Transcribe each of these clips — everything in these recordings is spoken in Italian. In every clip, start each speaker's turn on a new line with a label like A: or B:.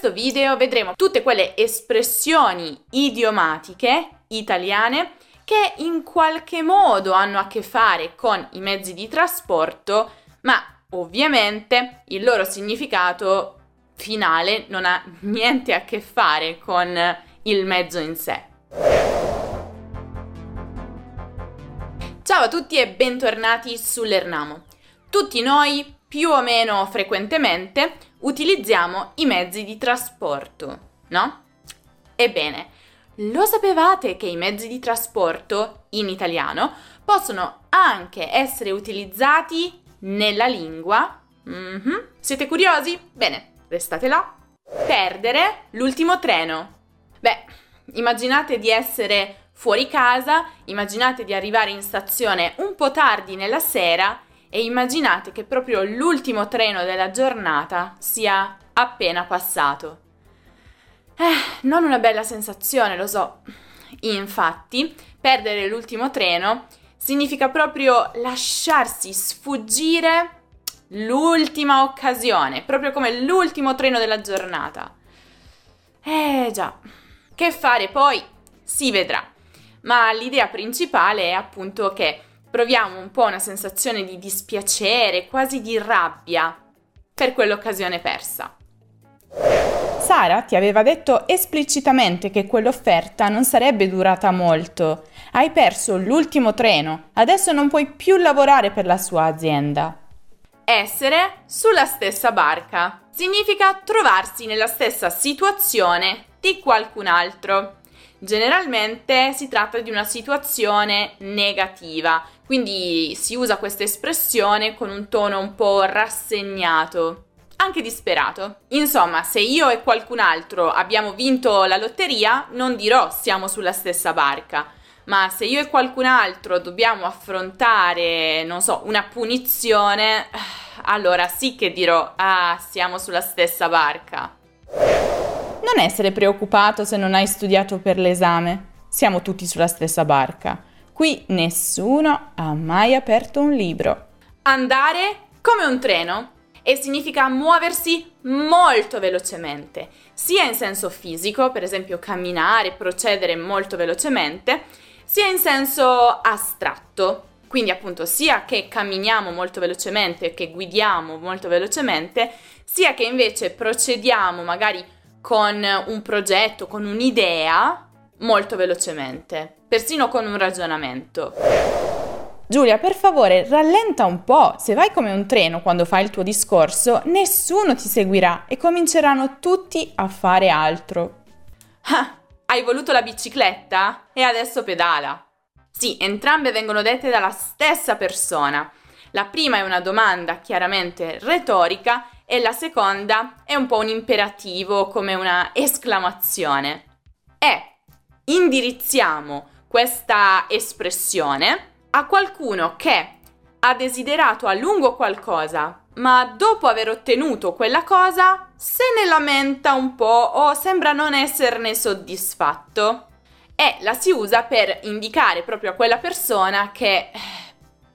A: questo video vedremo tutte quelle espressioni idiomatiche italiane che in qualche modo hanno a che fare con i mezzi di trasporto, ma ovviamente il loro significato finale non ha niente a che fare con il mezzo in sé. Ciao a tutti e bentornati sull'Ernamo. Tutti noi, più o meno frequentemente, utilizziamo i mezzi di trasporto, no? Ebbene, lo sapevate che i mezzi di trasporto in italiano possono anche essere utilizzati nella lingua? Mm-hmm. Siete curiosi? Bene, restate là. Perdere l'ultimo treno. Beh, immaginate di essere fuori casa, immaginate di arrivare in stazione un po' tardi nella sera e immaginate che proprio l'ultimo treno della giornata sia appena passato. Eh, non una bella sensazione, lo so. Infatti, perdere l'ultimo treno significa proprio lasciarsi sfuggire l'ultima occasione, proprio come l'ultimo treno della giornata. Eh già, che fare poi si vedrà. Ma l'idea principale è appunto che proviamo un po' una sensazione di dispiacere, quasi di rabbia per quell'occasione persa.
B: Sara ti aveva detto esplicitamente che quell'offerta non sarebbe durata molto. Hai perso l'ultimo treno, adesso non puoi più lavorare per la sua azienda.
A: Essere sulla stessa barca significa trovarsi nella stessa situazione di qualcun altro. Generalmente si tratta di una situazione negativa, quindi si usa questa espressione con un tono un po' rassegnato, anche disperato. Insomma, se io e qualcun altro abbiamo vinto la lotteria, non dirò siamo sulla stessa barca, ma se io e qualcun altro dobbiamo affrontare, non so, una punizione, allora sì che dirò ah, siamo sulla stessa barca.
B: Non essere preoccupato se non hai studiato per l'esame. Siamo tutti sulla stessa barca. Qui nessuno ha mai aperto un libro.
A: Andare come un treno e significa muoversi molto velocemente, sia in senso fisico, per esempio camminare, procedere molto velocemente, sia in senso astratto, quindi appunto sia che camminiamo molto velocemente che guidiamo molto velocemente, sia che invece procediamo magari con un progetto, con un'idea molto velocemente, persino con un ragionamento.
B: Giulia, per favore, rallenta un po'. Se vai come un treno quando fai il tuo discorso, nessuno ti seguirà e cominceranno tutti a fare altro.
A: Ah, hai voluto la bicicletta? E adesso pedala. Sì, entrambe vengono dette dalla stessa persona. La prima è una domanda chiaramente retorica e la seconda è un po' un imperativo come una esclamazione. E indirizziamo questa espressione a qualcuno che ha desiderato a lungo qualcosa, ma dopo aver ottenuto quella cosa se ne lamenta un po' o sembra non esserne soddisfatto. E la si usa per indicare proprio a quella persona che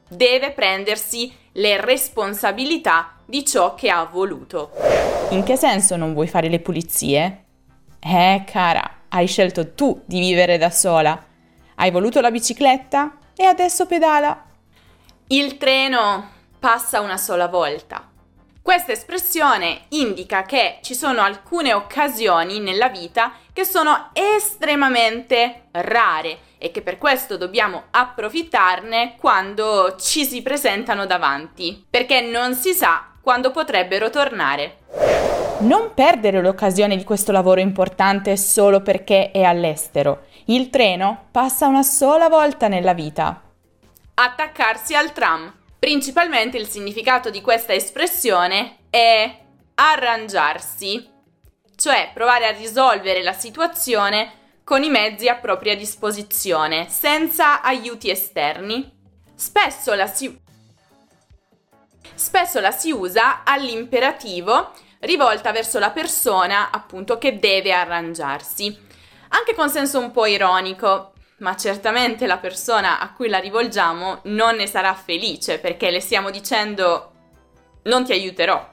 A: deve prendersi le responsabilità di ciò che ha voluto.
B: In che senso non vuoi fare le pulizie? Eh, cara, hai scelto tu di vivere da sola. Hai voluto la bicicletta e adesso pedala.
A: Il treno passa una sola volta. Questa espressione indica che ci sono alcune occasioni nella vita che sono estremamente rare e che per questo dobbiamo approfittarne quando ci si presentano davanti, perché non si sa quando potrebbero tornare.
B: Non perdere l'occasione di questo lavoro importante solo perché è all'estero. Il treno passa una sola volta nella vita.
A: Attaccarsi al tram. Principalmente il significato di questa espressione è arrangiarsi, cioè provare a risolvere la situazione con i mezzi a propria disposizione, senza aiuti esterni. Spesso la si, Spesso la si usa all'imperativo rivolta verso la persona appunto che deve arrangiarsi, anche con senso un po' ironico, ma certamente la persona a cui la rivolgiamo non ne sarà felice perché le stiamo dicendo non ti aiuterò,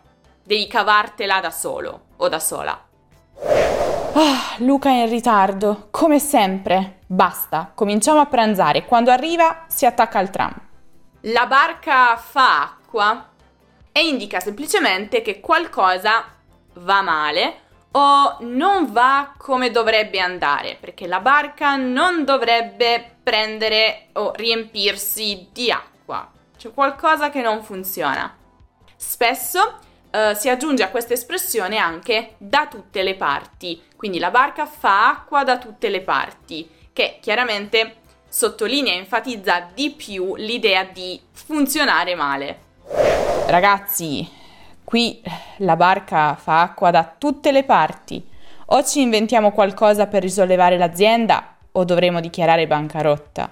A: devi cavartela da solo o da sola.
B: Ah, Luca è in ritardo, come sempre. Basta, cominciamo a pranzare. Quando arriva si attacca al tram.
A: La barca fa acqua e indica semplicemente che qualcosa va male o non va come dovrebbe andare, perché la barca non dovrebbe prendere o riempirsi di acqua. C'è qualcosa che non funziona. Spesso uh, si aggiunge a questa espressione anche da tutte le parti, quindi la barca fa acqua da tutte le parti, che chiaramente sottolinea e enfatizza di più l'idea di funzionare male.
B: Ragazzi, qui la barca fa acqua da tutte le parti. O ci inventiamo qualcosa per risollevare l'azienda o dovremo dichiarare bancarotta.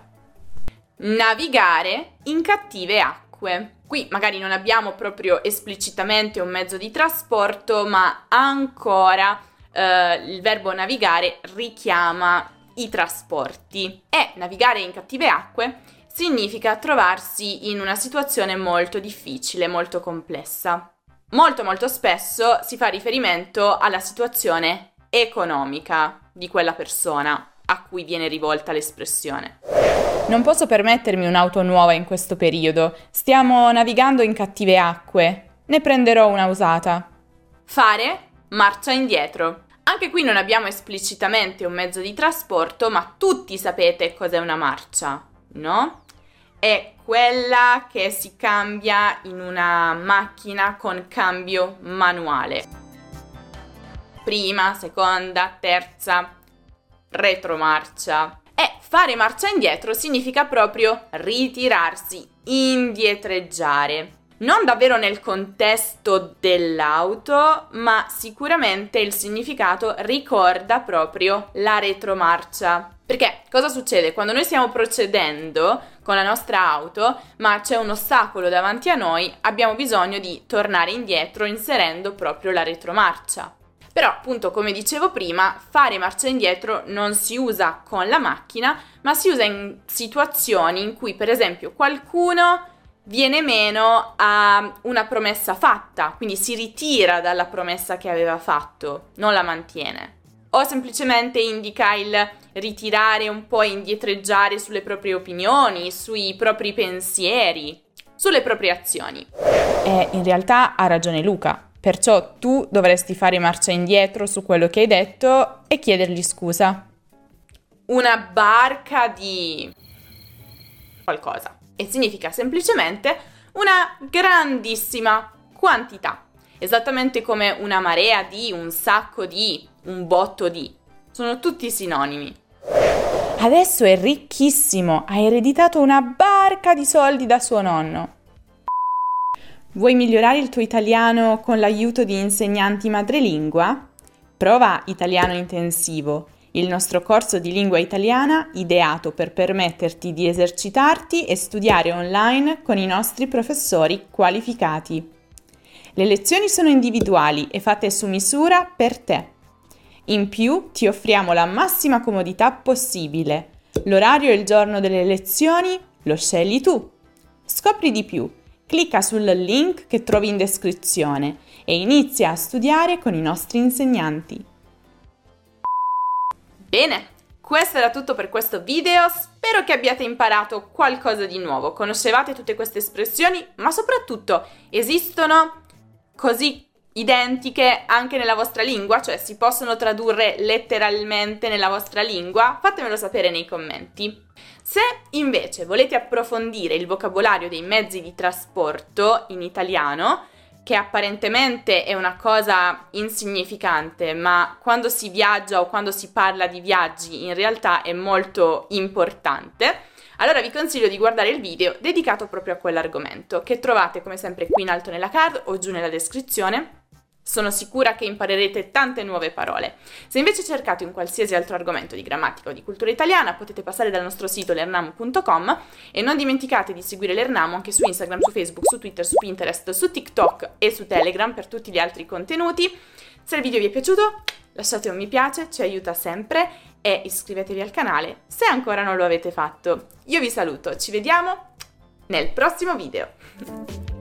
A: Navigare in cattive acque. Qui magari non abbiamo proprio esplicitamente un mezzo di trasporto, ma ancora eh, il verbo navigare richiama i trasporti. E navigare in cattive acque significa trovarsi in una situazione molto difficile, molto complessa. Molto molto spesso si fa riferimento alla situazione economica di quella persona a cui viene rivolta l'espressione.
B: Non posso permettermi un'auto nuova in questo periodo. Stiamo navigando in cattive acque. Ne prenderò una usata.
A: Fare marcia indietro. Anche qui non abbiamo esplicitamente un mezzo di trasporto, ma tutti sapete cos'è una marcia, no? È quella che si cambia in una macchina con cambio manuale. Prima, seconda, terza, retromarcia. E fare marcia indietro significa proprio ritirarsi, indietreggiare. Non davvero nel contesto dell'auto, ma sicuramente il significato ricorda proprio la retromarcia. Perché cosa succede? Quando noi stiamo procedendo con la nostra auto, ma c'è un ostacolo davanti a noi, abbiamo bisogno di tornare indietro inserendo proprio la retromarcia. Però, appunto, come dicevo prima, fare marcia indietro non si usa con la macchina, ma si usa in situazioni in cui, per esempio, qualcuno viene meno a una promessa fatta, quindi si ritira dalla promessa che aveva fatto, non la mantiene. O semplicemente indica il ritirare un po' indietreggiare sulle proprie opinioni, sui propri pensieri, sulle proprie azioni.
B: E in realtà ha ragione Luca. Perciò tu dovresti fare marcia indietro su quello che hai detto e chiedergli scusa.
A: Una barca di qualcosa. E significa semplicemente una grandissima quantità. Esattamente come una marea di, un sacco di, un botto di. Sono tutti sinonimi.
B: Adesso è ricchissimo, ha ereditato una barca di soldi da suo nonno. Vuoi migliorare il tuo italiano con l'aiuto di insegnanti madrelingua? Prova Italiano Intensivo, il nostro corso di lingua italiana ideato per permetterti di esercitarti e studiare online con i nostri professori qualificati. Le lezioni sono individuali e fatte su misura per te. In più ti offriamo la massima comodità possibile. L'orario e il giorno delle lezioni lo scegli tu. Scopri di più Clicca sul link che trovi in descrizione e inizia a studiare con i nostri insegnanti.
A: Bene, questo era tutto per questo video, spero che abbiate imparato qualcosa di nuovo, conoscevate tutte queste espressioni, ma soprattutto esistono così identiche anche nella vostra lingua, cioè si possono tradurre letteralmente nella vostra lingua? Fatemelo sapere nei commenti. Se invece volete approfondire il vocabolario dei mezzi di trasporto in italiano, che apparentemente è una cosa insignificante, ma quando si viaggia o quando si parla di viaggi in realtà è molto importante, allora vi consiglio di guardare il video dedicato proprio a quell'argomento, che trovate come sempre qui in alto nella card o giù nella descrizione sono sicura che imparerete tante nuove parole. Se invece cercate un qualsiasi altro argomento di grammatica o di cultura italiana, potete passare dal nostro sito lernamo.com e non dimenticate di seguire l'Ernamo anche su Instagram, su Facebook, su Twitter, su Pinterest, su TikTok e su Telegram per tutti gli altri contenuti. Se il video vi è piaciuto, lasciate un mi piace, ci aiuta sempre e iscrivetevi al canale se ancora non lo avete fatto. Io vi saluto, ci vediamo nel prossimo video.